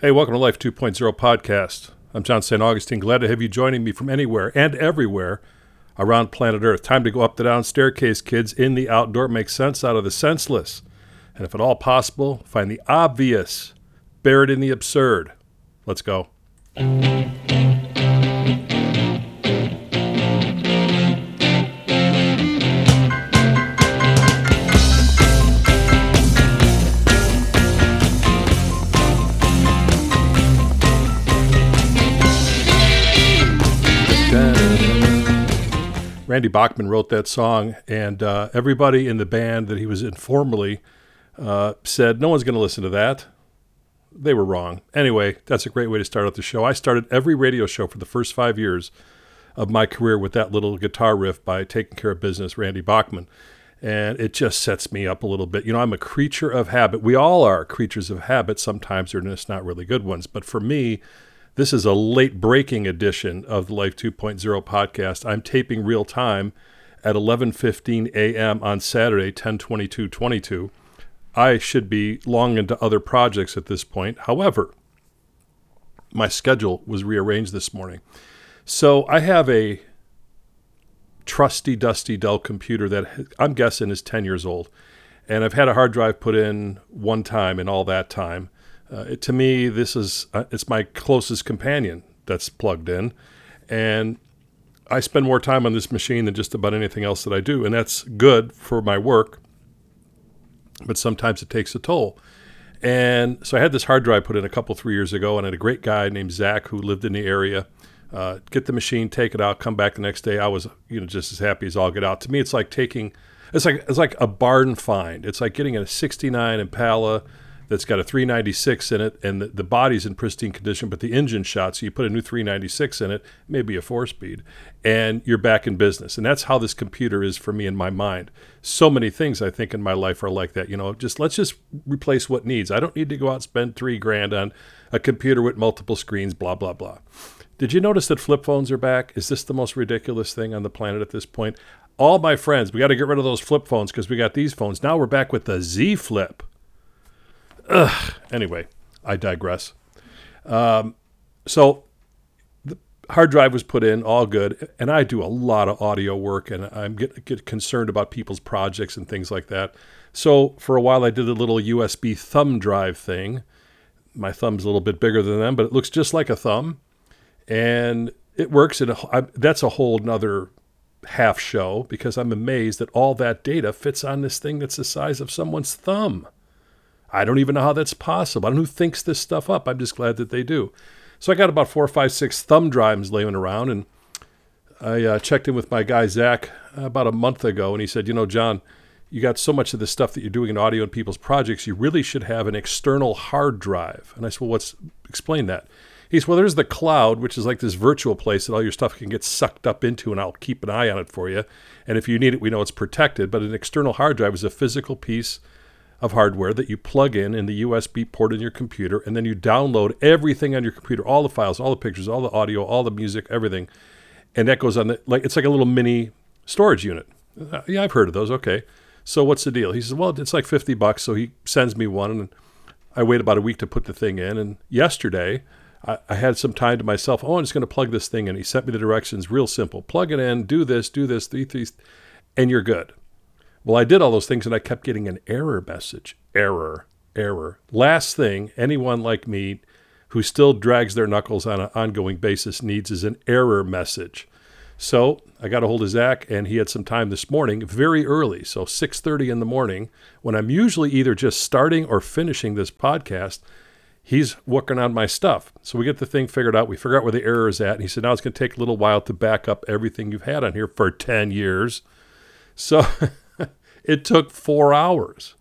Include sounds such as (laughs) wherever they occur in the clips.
Hey, welcome to Life 2.0 podcast. I'm John St. Augustine. Glad to have you joining me from anywhere and everywhere around planet Earth. Time to go up the down staircase, kids, in the outdoor. Make sense out of the senseless. And if at all possible, find the obvious buried in the absurd. Let's go. Randy Bachman wrote that song, and uh, everybody in the band that he was in formerly uh, said, No one's going to listen to that. They were wrong. Anyway, that's a great way to start out the show. I started every radio show for the first five years of my career with that little guitar riff by Taking Care of Business, Randy Bachman. And it just sets me up a little bit. You know, I'm a creature of habit. We all are creatures of habit. Sometimes they're just not really good ones. But for me, this is a late breaking edition of the Life 2.0 podcast. I'm taping real time at 11:15 a.m. on Saturday, 10/22/22. I should be long into other projects at this point. However, my schedule was rearranged this morning. So I have a trusty, dusty Dell computer that I'm guessing is 10 years old. And I've had a hard drive put in one time in all that time. Uh, it, to me, this is uh, it's my closest companion that's plugged in, and I spend more time on this machine than just about anything else that I do, and that's good for my work. But sometimes it takes a toll. And so I had this hard drive put in a couple three years ago, and I had a great guy named Zach who lived in the area. Uh, get the machine, take it out, come back the next day. I was you know just as happy as all get out. To me, it's like taking it's like it's like a barn find. It's like getting a '69 Impala that's got a 396 in it, and the, the body's in pristine condition, but the engine shot. So you put a new 396 in it, maybe a four speed, and you're back in business. And that's how this computer is for me in my mind. So many things I think in my life are like that. You know, just let's just replace what needs. I don't need to go out and spend three grand on a computer with multiple screens, blah, blah, blah. Did you notice that flip phones are back? Is this the most ridiculous thing on the planet at this point? All my friends, we got to get rid of those flip phones because we got these phones. Now we're back with the Z Flip. Ugh. Anyway, I digress. Um, so the hard drive was put in, all good, and I do a lot of audio work, and I'm get, get concerned about people's projects and things like that. So for a while, I did a little USB thumb drive thing. My thumb's a little bit bigger than them, but it looks just like a thumb, and it works. And that's a whole nother half show because I'm amazed that all that data fits on this thing that's the size of someone's thumb. I don't even know how that's possible. I don't know who thinks this stuff up. I'm just glad that they do. So I got about four, five, six thumb drives laying around, and I uh, checked in with my guy Zach about a month ago, and he said, "You know, John, you got so much of the stuff that you're doing in audio and people's projects. You really should have an external hard drive." And I said, "Well, what's explain that?" He said, "Well, there's the cloud, which is like this virtual place that all your stuff can get sucked up into, and I'll keep an eye on it for you. And if you need it, we know it's protected. But an external hard drive is a physical piece." Of hardware that you plug in in the USB port in your computer, and then you download everything on your computer, all the files, all the pictures, all the audio, all the music, everything, and that goes on the like it's like a little mini storage unit. Uh, yeah, I've heard of those. Okay, so what's the deal? He says, well, it's like fifty bucks. So he sends me one, and I wait about a week to put the thing in. And yesterday, I, I had some time to myself. Oh, I'm just going to plug this thing in. He sent me the directions, real simple. Plug it in, do this, do this, three, three, and you're good. Well, I did all those things and I kept getting an error message. Error, error. Last thing anyone like me who still drags their knuckles on an ongoing basis needs is an error message. So I got a hold of Zach, and he had some time this morning, very early, so 6:30 in the morning, when I'm usually either just starting or finishing this podcast. He's working on my stuff, so we get the thing figured out. We figure out where the error is at, and he said, "Now it's going to take a little while to back up everything you've had on here for 10 years." So (laughs) It took four hours.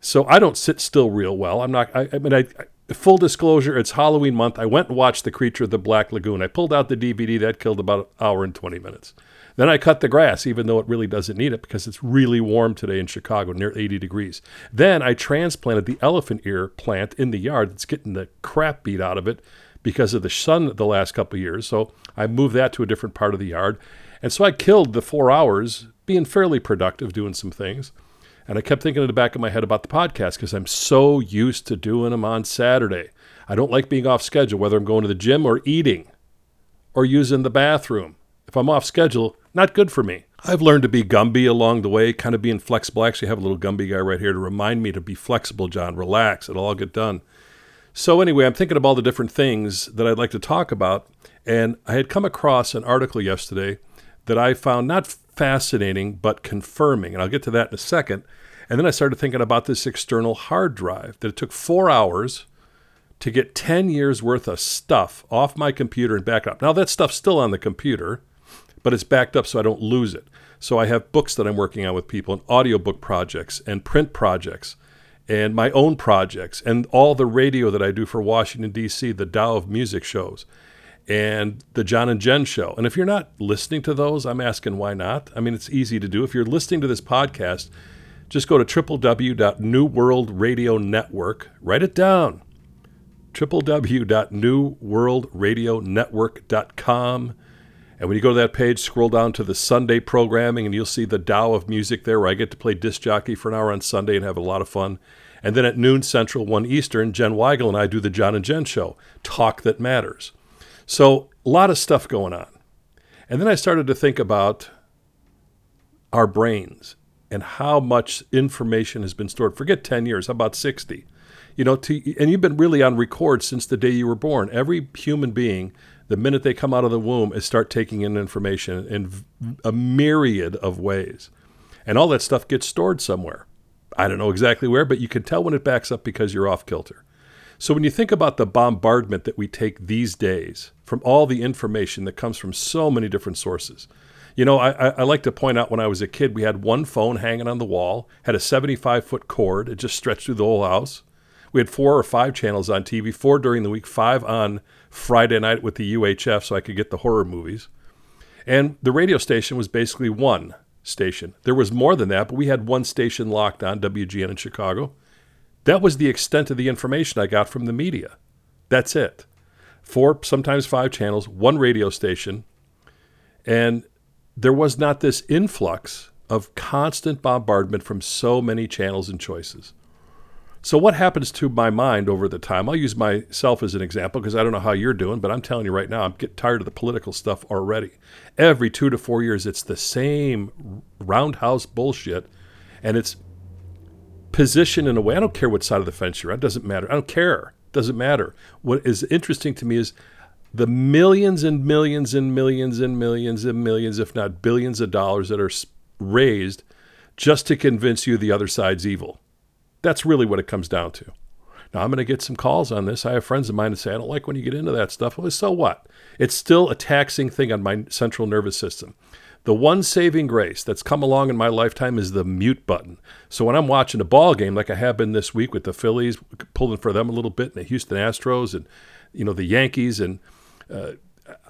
So I don't sit still real well. I'm not, I, I mean, I, I, full disclosure, it's Halloween month. I went and watched The Creature of the Black Lagoon. I pulled out the DVD that killed about an hour and 20 minutes. Then I cut the grass, even though it really doesn't need it because it's really warm today in Chicago, near 80 degrees. Then I transplanted the elephant ear plant in the yard that's getting the crap beat out of it because of the sun the last couple years. So I moved that to a different part of the yard. And so I killed the four hours being fairly productive, doing some things. And I kept thinking in the back of my head about the podcast because I'm so used to doing them on Saturday. I don't like being off schedule, whether I'm going to the gym or eating or using the bathroom. If I'm off schedule, not good for me. I've learned to be Gumby along the way, kind of being flexible. I actually have a little Gumby guy right here to remind me to be flexible, John. Relax, it'll all get done. So, anyway, I'm thinking of all the different things that I'd like to talk about. And I had come across an article yesterday that I found not fascinating, but confirming. And I'll get to that in a second. And then I started thinking about this external hard drive that it took four hours to get 10 years worth of stuff off my computer and back up. Now, that stuff's still on the computer, but it's backed up so I don't lose it. So I have books that I'm working on with people and audiobook projects and print projects and my own projects and all the radio that I do for Washington, D.C., the Tao of Music shows and the John and Jen show. And if you're not listening to those, I'm asking why not? I mean, it's easy to do. If you're listening to this podcast, just go to www.newworldradionetwork, write it down www.newworldradionetwork.com. And when you go to that page, scroll down to the Sunday programming, and you'll see the Tao of Music there, where I get to play disc jockey for an hour on Sunday and have a lot of fun. And then at noon Central, 1 Eastern, Jen Weigel and I do the John and Jen Show, Talk That Matters. So a lot of stuff going on. And then I started to think about our brains and how much information has been stored. Forget 10 years, how about 60? You know, to, and you've been really on record since the day you were born. Every human being, the minute they come out of the womb, is start taking in information in a myriad of ways. And all that stuff gets stored somewhere. I don't know exactly where, but you can tell when it backs up because you're off kilter. So when you think about the bombardment that we take these days from all the information that comes from so many different sources, you know, I, I, like to point out when I was a kid, we had one phone hanging on the wall, had a 75 foot cord, it just stretched through the whole house. We had four or five channels on TV, four during the week, five on Friday night with the UHF so I could get the horror movies. And the radio station was basically one station. There was more than that, but we had one station locked on, WGN in Chicago. That was the extent of the information I got from the media. That's it. Four, sometimes five channels, one radio station. And there was not this influx of constant bombardment from so many channels and choices. So, what happens to my mind over the time? I'll use myself as an example because I don't know how you're doing, but I'm telling you right now, I'm getting tired of the political stuff already. Every two to four years, it's the same roundhouse bullshit, and it's positioned in a way. I don't care what side of the fence you're on, it doesn't matter. I don't care, doesn't matter. What is interesting to me is the millions and millions and millions and millions and millions, if not billions of dollars that are raised just to convince you the other side's evil. That's really what it comes down to. Now, I'm going to get some calls on this. I have friends of mine that say, I don't like when you get into that stuff. Well, so what? It's still a taxing thing on my central nervous system. The one saving grace that's come along in my lifetime is the mute button. So when I'm watching a ball game, like I have been this week with the Phillies, pulling for them a little bit, and the Houston Astros, and you know the Yankees, and uh,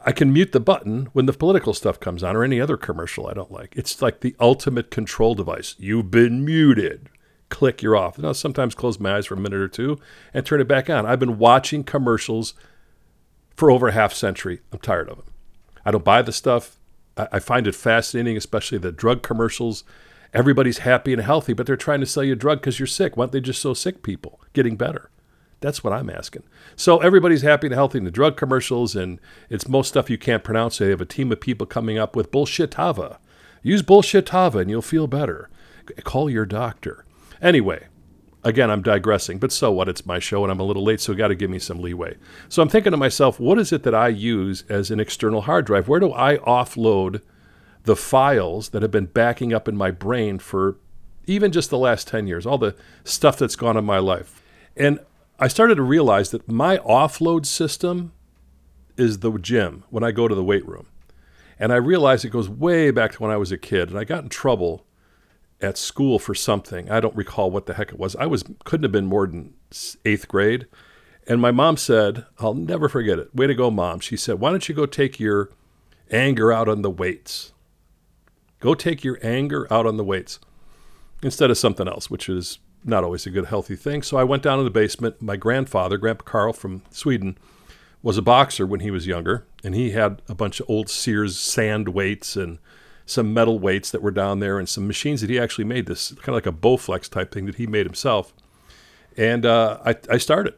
I can mute the button when the political stuff comes on or any other commercial I don't like. It's like the ultimate control device. You've been muted click, you're off. Now, sometimes close my eyes for a minute or two and turn it back on. I've been watching commercials for over a half century. I'm tired of them. I don't buy the stuff. I, find it fascinating, especially the drug commercials. Everybody's happy and healthy, but they're trying to sell you a drug because you're sick. Why don't they just sell sick people getting better? That's what I'm asking. So everybody's happy and healthy in the drug commercials, and it's most stuff you can't pronounce. So they have a team of people coming up with bullshitava. Use bullshitava and you'll feel better. Call your doctor. Anyway, again, I'm digressing, but so what? It's my show and I'm a little late, so got to give me some leeway. So I'm thinking to myself, what is it that I use as an external hard drive? Where do I offload the files that have been backing up in my brain for even just the last 10 years, all the stuff that's gone in my life? And I started to realize that my offload system is the gym when I go to the weight room. And I realized it goes way back to when I was a kid, and I got in trouble at school for something. I don't recall what the heck it was. I was couldn't have been more than eighth grade. And my mom said, I'll never forget it. Way to go, mom. She said, Why don't you go take your anger out on the weights? Go take your anger out on the weights instead of something else, which is not always a good, healthy thing. So I went down in the basement. My grandfather, Grandpa Carl from Sweden, was a boxer when he was younger, and he had a bunch of old Sears sand weights and some metal weights that were down there and some machines that he actually made. This kind of like a Bowflex type thing that he made himself. And uh, I, I started.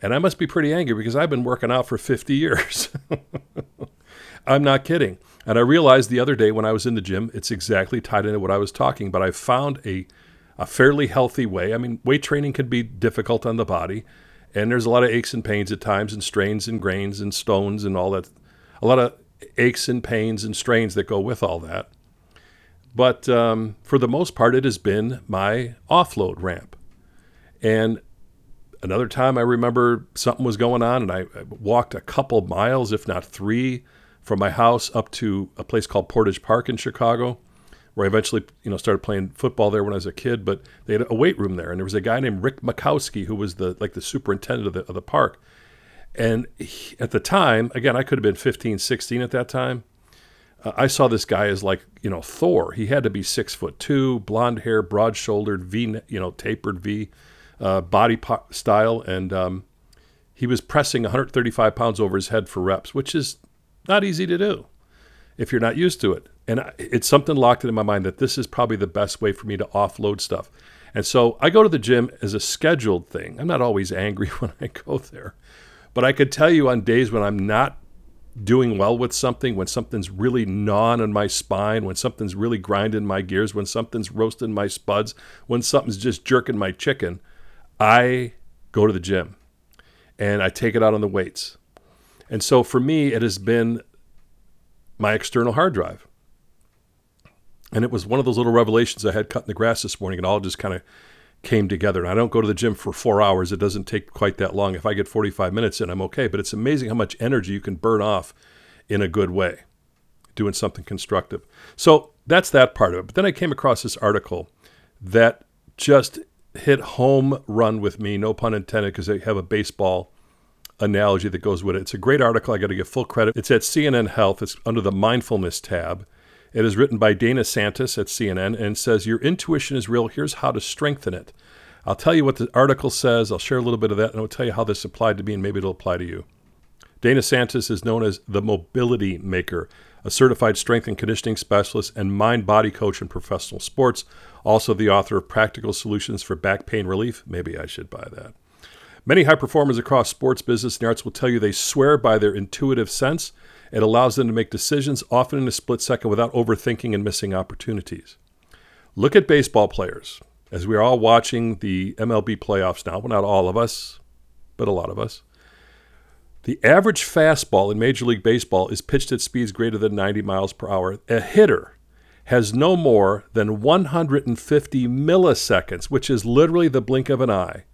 And I must be pretty angry because I've been working out for 50 years. (laughs) I'm not kidding. And I realized the other day when I was in the gym, it's exactly tied into what I was talking, but I found a, a fairly healthy way. I mean, weight training can be difficult on the body, and there's a lot of aches and pains at times, and strains and grains and stones and all that. A lot of aches and pains and strains that go with all that. But um, for the most part, it has been my offload ramp. And another time I remember something was going on, and I walked a couple miles, if not three, from my house up to a place called Portage Park in Chicago, where I eventually, you know, started playing football there when I was a kid. But they had a weight room there, and there was a guy named Rick Makowski who was the like the superintendent of the, of the park. And he, at the time, again, I could have been 15, 16 at that time. Uh, I saw this guy as like, you know, Thor. He had to be six foot two, blonde hair, broad shouldered, V, you know, tapered V uh, body po- style. And um, he was pressing 135 pounds over his head for reps, which is not easy to do if you're not used to it. And I, it's something locked in my mind that this is probably the best way for me to offload stuff. And so I go to the gym as a scheduled thing. I'm not always angry (laughs) when I go there. But I could tell you on days when I'm not doing well with something, when something's really gnawing on my spine, when something's really grinding my gears, when something's roasting my spuds, when something's just jerking my chicken, I go to the gym and I take it out on the weights. And so for me, it has been my external hard drive. And it was one of those little revelations I had cutting the grass this morning, and all just kind of came together. And I don't go to the gym for four hours. It doesn't take quite that long. If I get 45 minutes in, I'm okay. But it's amazing how much energy you can burn off in a good way, doing something constructive. So that's that part of it. But then I came across this article that just hit home run with me, no pun intended, because they have a baseball analogy that goes with it. It's a great article. I got to give full credit. It's at CNN Health. It's under the mindfulness tab. It is written by Dana Santas at CNN and says, Your intuition is real. Here's how to strengthen it. I'll tell you what the article says. I'll share a little bit of that and I'll tell you how this applied to me and maybe it'll apply to you. Dana Santas is known as the mobility maker, a certified strength and conditioning specialist and mind body coach in professional sports, also the author of Practical Solutions for Back Pain Relief. Maybe I should buy that. Many high performers across sports, business, and arts will tell you they swear by their intuitive sense it allows them to make decisions often in a split second without overthinking and missing opportunities. Look at baseball players. As we are all watching the MLB playoffs now, well, not all of us, but a lot of us. The average fastball in Major League Baseball is pitched at speeds greater than 90 miles per hour. A hitter has no more than 150 milliseconds, which is literally the blink of an eye,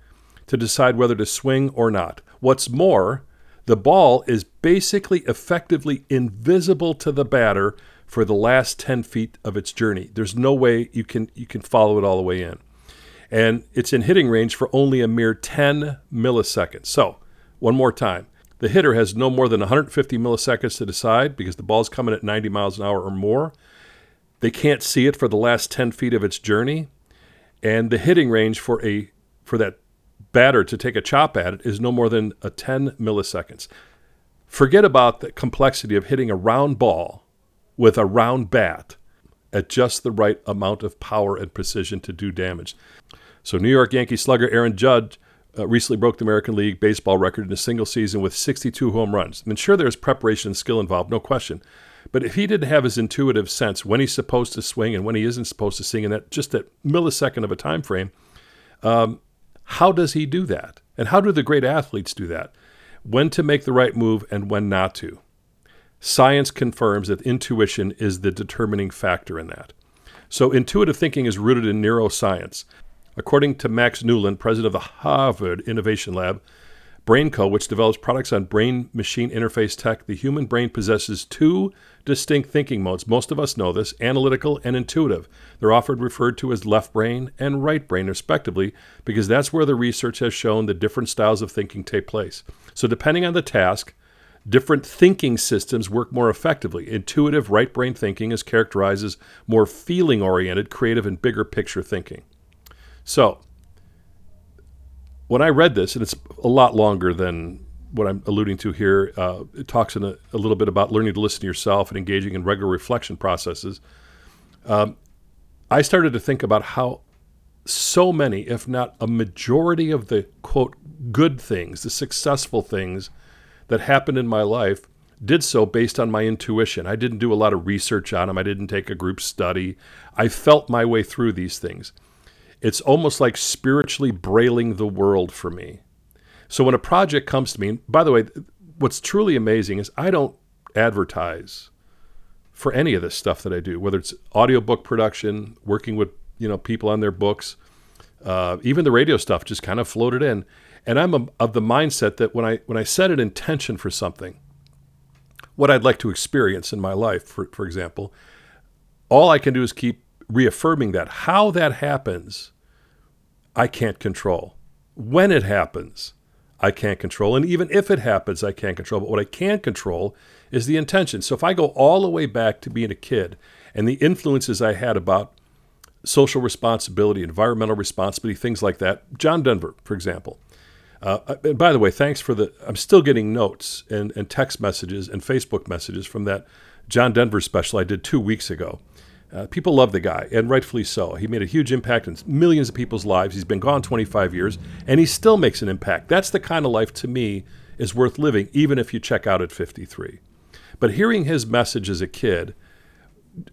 to decide whether to swing or not. What's more, the ball is basically effectively invisible to the batter for the last 10 feet of its journey. There's no way you can you can follow it all the way in. And it's in hitting range for only a mere 10 milliseconds. So, one more time. The hitter has no more than 150 milliseconds to decide because the ball's coming at 90 miles an hour or more. They can't see it for the last 10 feet of its journey. And the hitting range for a for that batter to take a chop at it is no more than a 10 milliseconds. Forget about the complexity of hitting a round ball with a round bat at just the right amount of power and precision to do damage. So, New York Yankee slugger Aaron Judge uh, recently broke the American League baseball record in a single season with 62 home runs. Mean, sure, there's preparation and skill involved, no question. But if he didn't have his intuitive sense when he's supposed to swing and when he isn't supposed to swing in that just that millisecond of a time frame, um, how does he do that? And how do the great athletes do that? When to make the right move and when not to. Science confirms that intuition is the determining factor in that. So, intuitive thinking is rooted in neuroscience. According to Max Newlon, president of the Harvard Innovation Lab, BrainCo, which develops products on brain machine interface tech, the human brain possesses two distinct thinking modes. Most of us know this analytical and intuitive. They're often referred to as left brain and right brain, respectively, because that's where the research has shown that different styles of thinking take place. So, depending on the task, different thinking systems work more effectively. Intuitive right brain thinking is characterized as more feeling oriented, creative, and bigger picture thinking. So, when I read this, and it's a lot longer than what I'm alluding to here, uh, it talks in a, a, little bit about learning to listen to yourself and engaging in regular reflection processes. Um, I started to think about how so many, if not a majority of the quote good things, the successful things that happened in my life, did so based on my intuition. I didn't do a lot of research on them. I didn't take a group study. I felt my way through these things. It's almost like spiritually brailing the world for me. So when a project comes to me, by the way, what's truly amazing is I don't advertise for any of this stuff that I do, whether it's audiobook production, working with you know people on their books, uh, even the radio stuff just kind of floated in. And I'm a, of the mindset that when I when I set an intention for something, what I'd like to experience in my life, for, for example, all I can do is keep reaffirming that. How that happens, I can't control. When it happens, I can't control. And even if it happens, I can't control. But what I can control is the intention. So if I go all the way back to being a kid and the influences I had about social responsibility, environmental responsibility, things like that, John Denver, for example. Uh, and by the way, thanks for the. I'm still getting notes and, and text messages and Facebook messages from that John Denver special I did two weeks ago. Uh, people love the guy, and rightfully so. He made a huge impact in millions of people's lives. He's been gone 25 years, and he still makes an impact. That's the kind of life, to me, is worth living, even if you check out at 53. But hearing his message as a kid,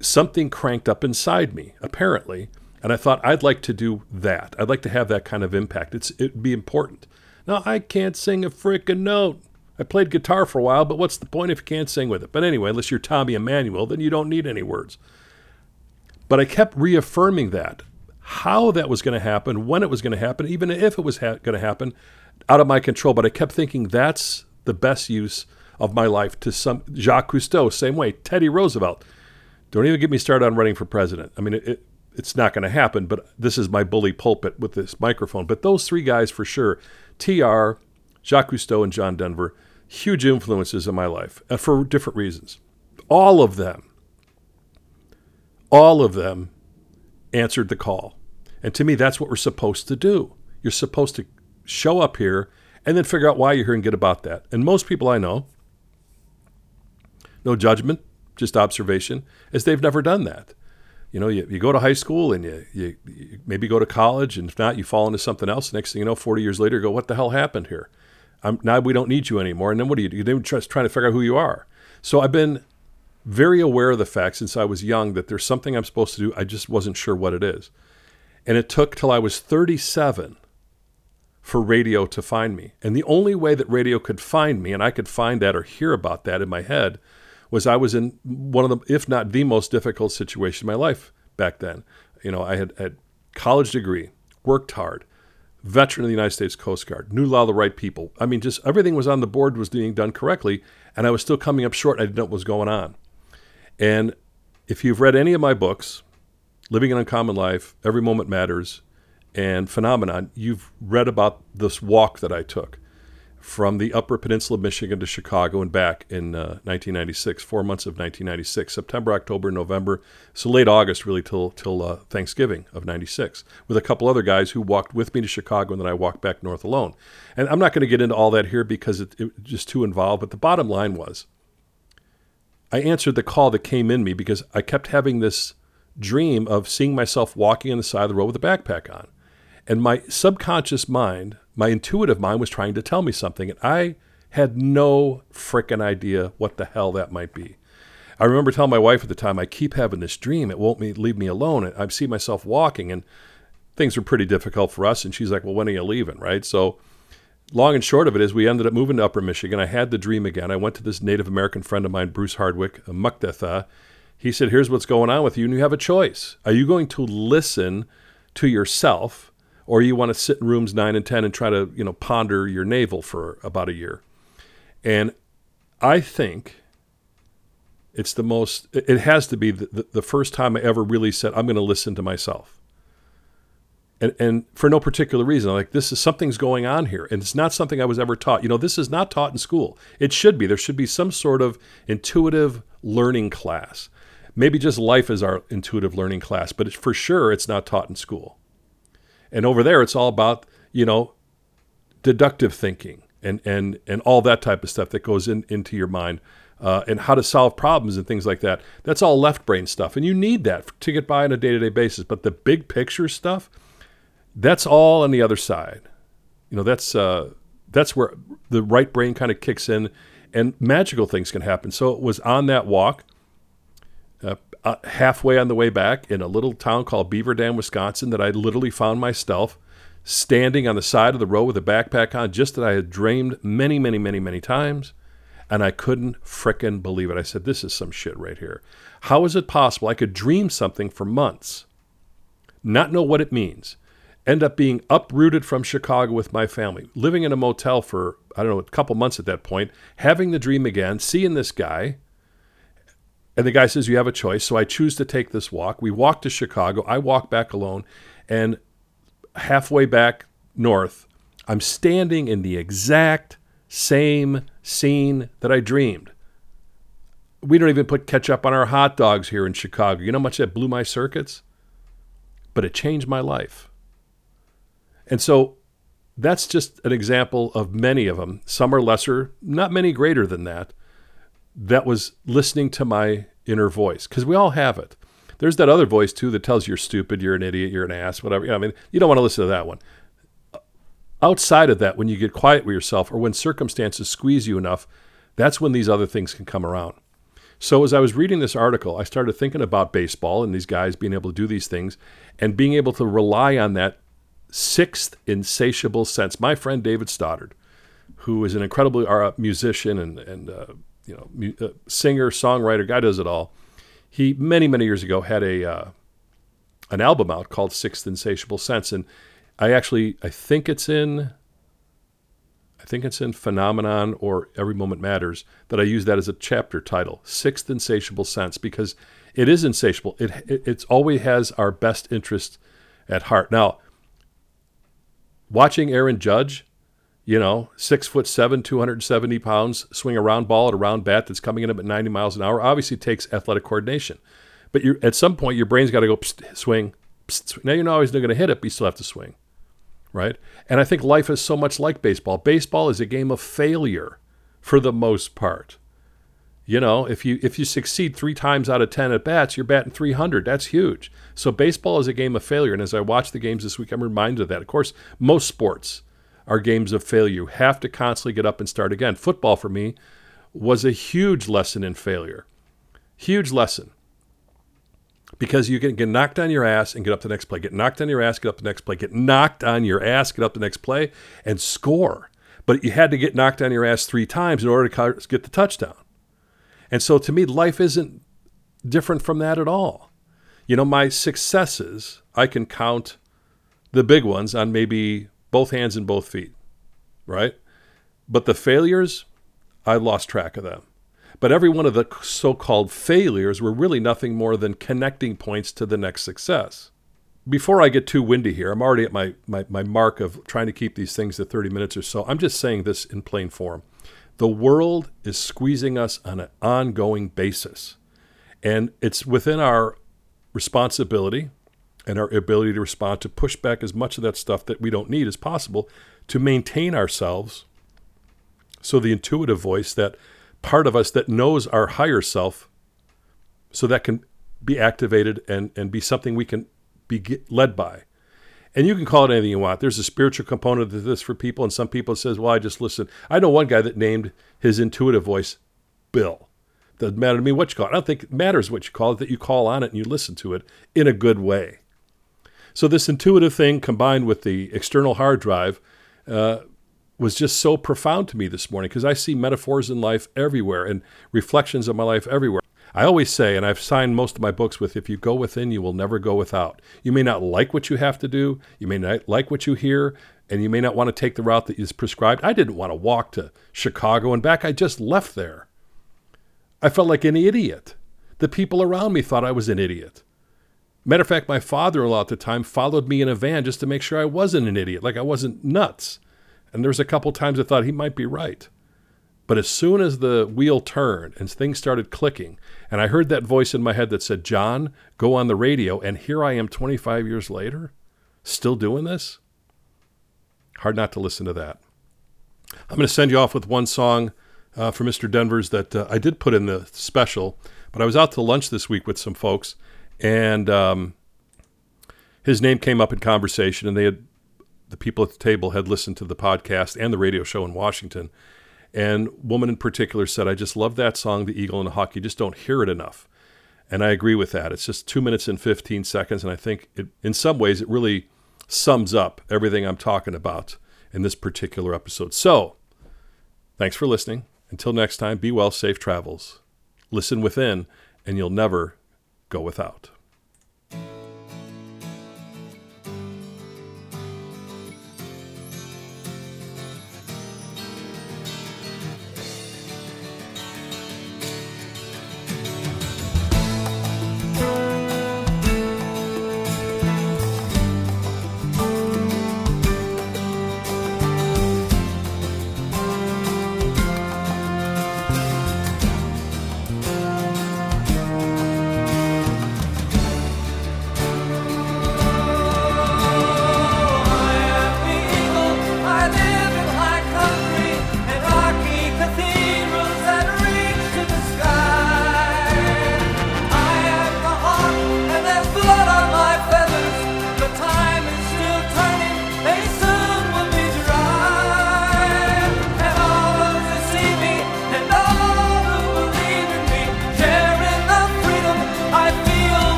something cranked up inside me, apparently, and I thought I'd like to do that. I'd like to have that kind of impact. It's it'd be important. Now I can't sing a frickin' note. I played guitar for a while, but what's the point if you can't sing with it? But anyway, unless you're Tommy Emmanuel, then you don't need any words. But I kept reaffirming that. How that was going to happen, when it was going to happen, even if it was ha- going to happen, out of my control. But I kept thinking that's the best use of my life to some Jacques Cousteau, same way. Teddy Roosevelt. Don't even get me started on running for president. I mean, it, it, it's not going to happen, but this is my bully pulpit with this microphone. But those three guys for sure TR, Jacques Cousteau, and John Denver, huge influences in my life uh, for different reasons. All of them all of them answered the call. And to me, that's what we're supposed to do. You're supposed to show up here and then figure out why you're here and get about that. And most people I know, no judgment, just observation, is they've never done that. You know, you, you go to high school and you, you, you maybe go to college, and if not, you fall into something else. Next thing you know, 40 years later, go, what the hell happened here? I'm, now we don't need you anymore. And then what do you do? You're trying to figure out who you are. So I've been very aware of the fact since I was young that there's something I'm supposed to do. I just wasn't sure what it is. And it took till I was 37 for radio to find me. And the only way that radio could find me, and I could find that or hear about that in my head, was I was in one of the, if not the most difficult situation in my life back then. You know, I had had college degree, worked hard, veteran of the United States Coast Guard, knew a lot of the right people. I mean, just everything was on the board, was being done correctly, and I was still coming up short. I didn't know what was going on. And if you've read any of my books, Living an Uncommon Life, Every Moment Matters, and Phenomenon, you've read about this walk that I took from the Upper Peninsula of Michigan to Chicago and back in uh, 1996, four months of 1996, September, October, November, so late August really till till uh, Thanksgiving of '96, with a couple other guys who walked with me to Chicago, and then I walked back north alone. And I'm not going to get into all that here because it's it just too involved. But the bottom line was, I answered the call that came in me because I kept having this dream of seeing myself walking on the side of the road with a backpack on. And my subconscious mind, my intuitive mind was trying to tell me something. And I had no frickin' idea what the hell that might be. I remember telling my wife at the time, I keep having this dream. It won't leave me alone. I see myself walking, and things were pretty difficult for us. And she's like, Well, when are you leaving? Right. So long and short of it is we ended up moving to Upper Michigan. I had the dream again. I went to this Native American friend of mine, Bruce Hardwick, a Muktatha. He said, Here's what's going on with you, and you have a choice. Are you going to listen to yourself, or you want to sit in rooms nine and 10 and try to, you know, ponder your navel for about a year? And I think it's the most, it has to be the, the first time I ever really said, I'm going to listen to myself and, and for no particular reason. Like this is something's going on here, and it's not something I was ever taught. You know, this is not taught in school. It should be. There should be some sort of intuitive learning class. Maybe just life is our intuitive learning class, but for sure it's not taught in school. And over there, it's all about you know deductive thinking and and and all that type of stuff that goes in into your mind. Uh, and how to solve problems and things like that. That's all left brain stuff, and you need that to get by on a day to day basis. But the big picture stuff, That's all on the other side. You know, that's uh, that's where the right brain kind of kicks in, and magical things can happen. So it was on that walk, uh, uh, halfway on the way back in a little town called Beaver Dam, Wisconsin, that I literally found myself standing on the side of the road with a backpack on, just that I had dreamed many, many, many, many times. And I couldn't frickin' believe it. I said, This is some shit right here. How is it possible I could dream something for months, not know what it means, end up being uprooted from Chicago with my family, living in a motel for, I don't know, a couple months at that point, having the dream again, seeing this guy. And the guy says, You have a choice. So I choose to take this walk. We walk to Chicago. I walk back alone. And halfway back north, I'm standing in the exact same scene that I dreamed. We don't even put ketchup on our hot dogs here in Chicago. You know how much that blew my circuits? But it changed my life. And so that's just an example of many of them. Some are lesser, not many greater than that. That was listening to my inner voice because we all have it. There's that other voice too that tells you you're stupid, you're an idiot, you're an ass, whatever. You I mean, you don't want to listen to that one. Outside of that, when you get quiet with yourself or when circumstances squeeze you enough, that's when these other things can come around. So as I was reading this article, I started thinking about baseball and these guys being able to do these things and being able to rely on that sixth insatiable sense. My friend David Stoddard, who is an incredible uh, musician and, and uh, you know mu- uh, singer, songwriter, guy does it all. He many many years ago had a uh, an album out called Sixth Insatiable Sense, and I actually I think it's in I think it's in Phenomenon or Every Moment Matters that I use that as a chapter title, Sixth Insatiable Sense, because it is insatiable. It, it always has our best interest at heart. Now, watching Aaron Judge, you know, six foot seven, 270 pounds, swing a round ball at a round bat that's coming in at 90 miles an hour, obviously takes athletic coordination. But you at some point, your brain's got to go swing. Swing. Now you're not always going to hit it, but you still have to swing, right? And I think life is so much like baseball. Baseball is a game of failure for the most part. You know, if you if you succeed three times out of ten at bats, you're batting 300. That's huge. So baseball is a game of failure. And as I watch the games this week, I'm reminded of that. Of course, most sports are games of failure. You have to constantly get up and start again. Football for me was a huge lesson in failure. Huge lesson. Because you can get knocked on your ass and get up the next play, get knocked on your ass, get up the next play, get knocked on your ass, get up the next play, and score. But you had to get knocked on your ass three times in order to get the touchdown. And so to me, life isn't different from that at all. You know, my successes, I can count the big ones on maybe both hands and both feet, right? But the failures, I lost track of them. But every one of the so called failures were really nothing more than connecting points to the next success. Before I get too windy here, I'm already at my, my, my mark of trying to keep these things to 30 minutes or so. I'm just saying this in plain form. The world is squeezing us on an ongoing basis. And it's within our responsibility and our ability to respond to push back as much of that stuff that we don't need as possible to maintain ourselves. So the intuitive voice, that part of us that knows our higher self, so that can be activated and, and be something we can be led by. And you can call it anything you want. There's a spiritual component to this for people, and some people says, "Well, I just listen." I know one guy that named his intuitive voice Bill. Doesn't matter to me what you call it. I don't think it matters what you call it. That you call on it and you listen to it in a good way. So this intuitive thing combined with the external hard drive uh, was just so profound to me this morning because I see metaphors in life everywhere and reflections of my life everywhere. I always say, and I've signed most of my books with, if you go within, you will never go without. You may not like what you have to do, you may not like what you hear, and you may not want to take the route that is prescribed. I didn't want to walk to Chicago and back. I just left there. I felt like an idiot. The people around me thought I was an idiot. Matter of fact, my father in law at the time followed me in a van just to make sure I wasn't an idiot, like I wasn't nuts. And there was a couple times I thought he might be right. But as soon as the wheel turned and things started clicking, and I heard that voice in my head that said, John, go on the radio, and here I am 25 years later, still doing this, hard not to listen to that. I'm going to send you off with one song uh, for Mr. Denver's that uh, I did put in the special, but I was out to lunch this week with some folks, and um, his name came up in conversation, and they had the people at the table had listened to the podcast and the radio show in Washington. And woman in particular said, I just love that song, The Eagle and the Hawk. You just don't hear it enough. And I agree with that. It's just two minutes and 15 seconds. And I think it, in some ways it really sums up everything I'm talking about in this particular episode. So thanks for listening. Until next time, be well, safe travels. Listen within, and you'll never go without.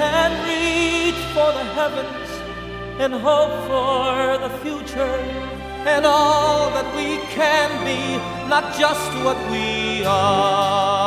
And reach for the heavens and hope for the future and all that we can be, not just what we are.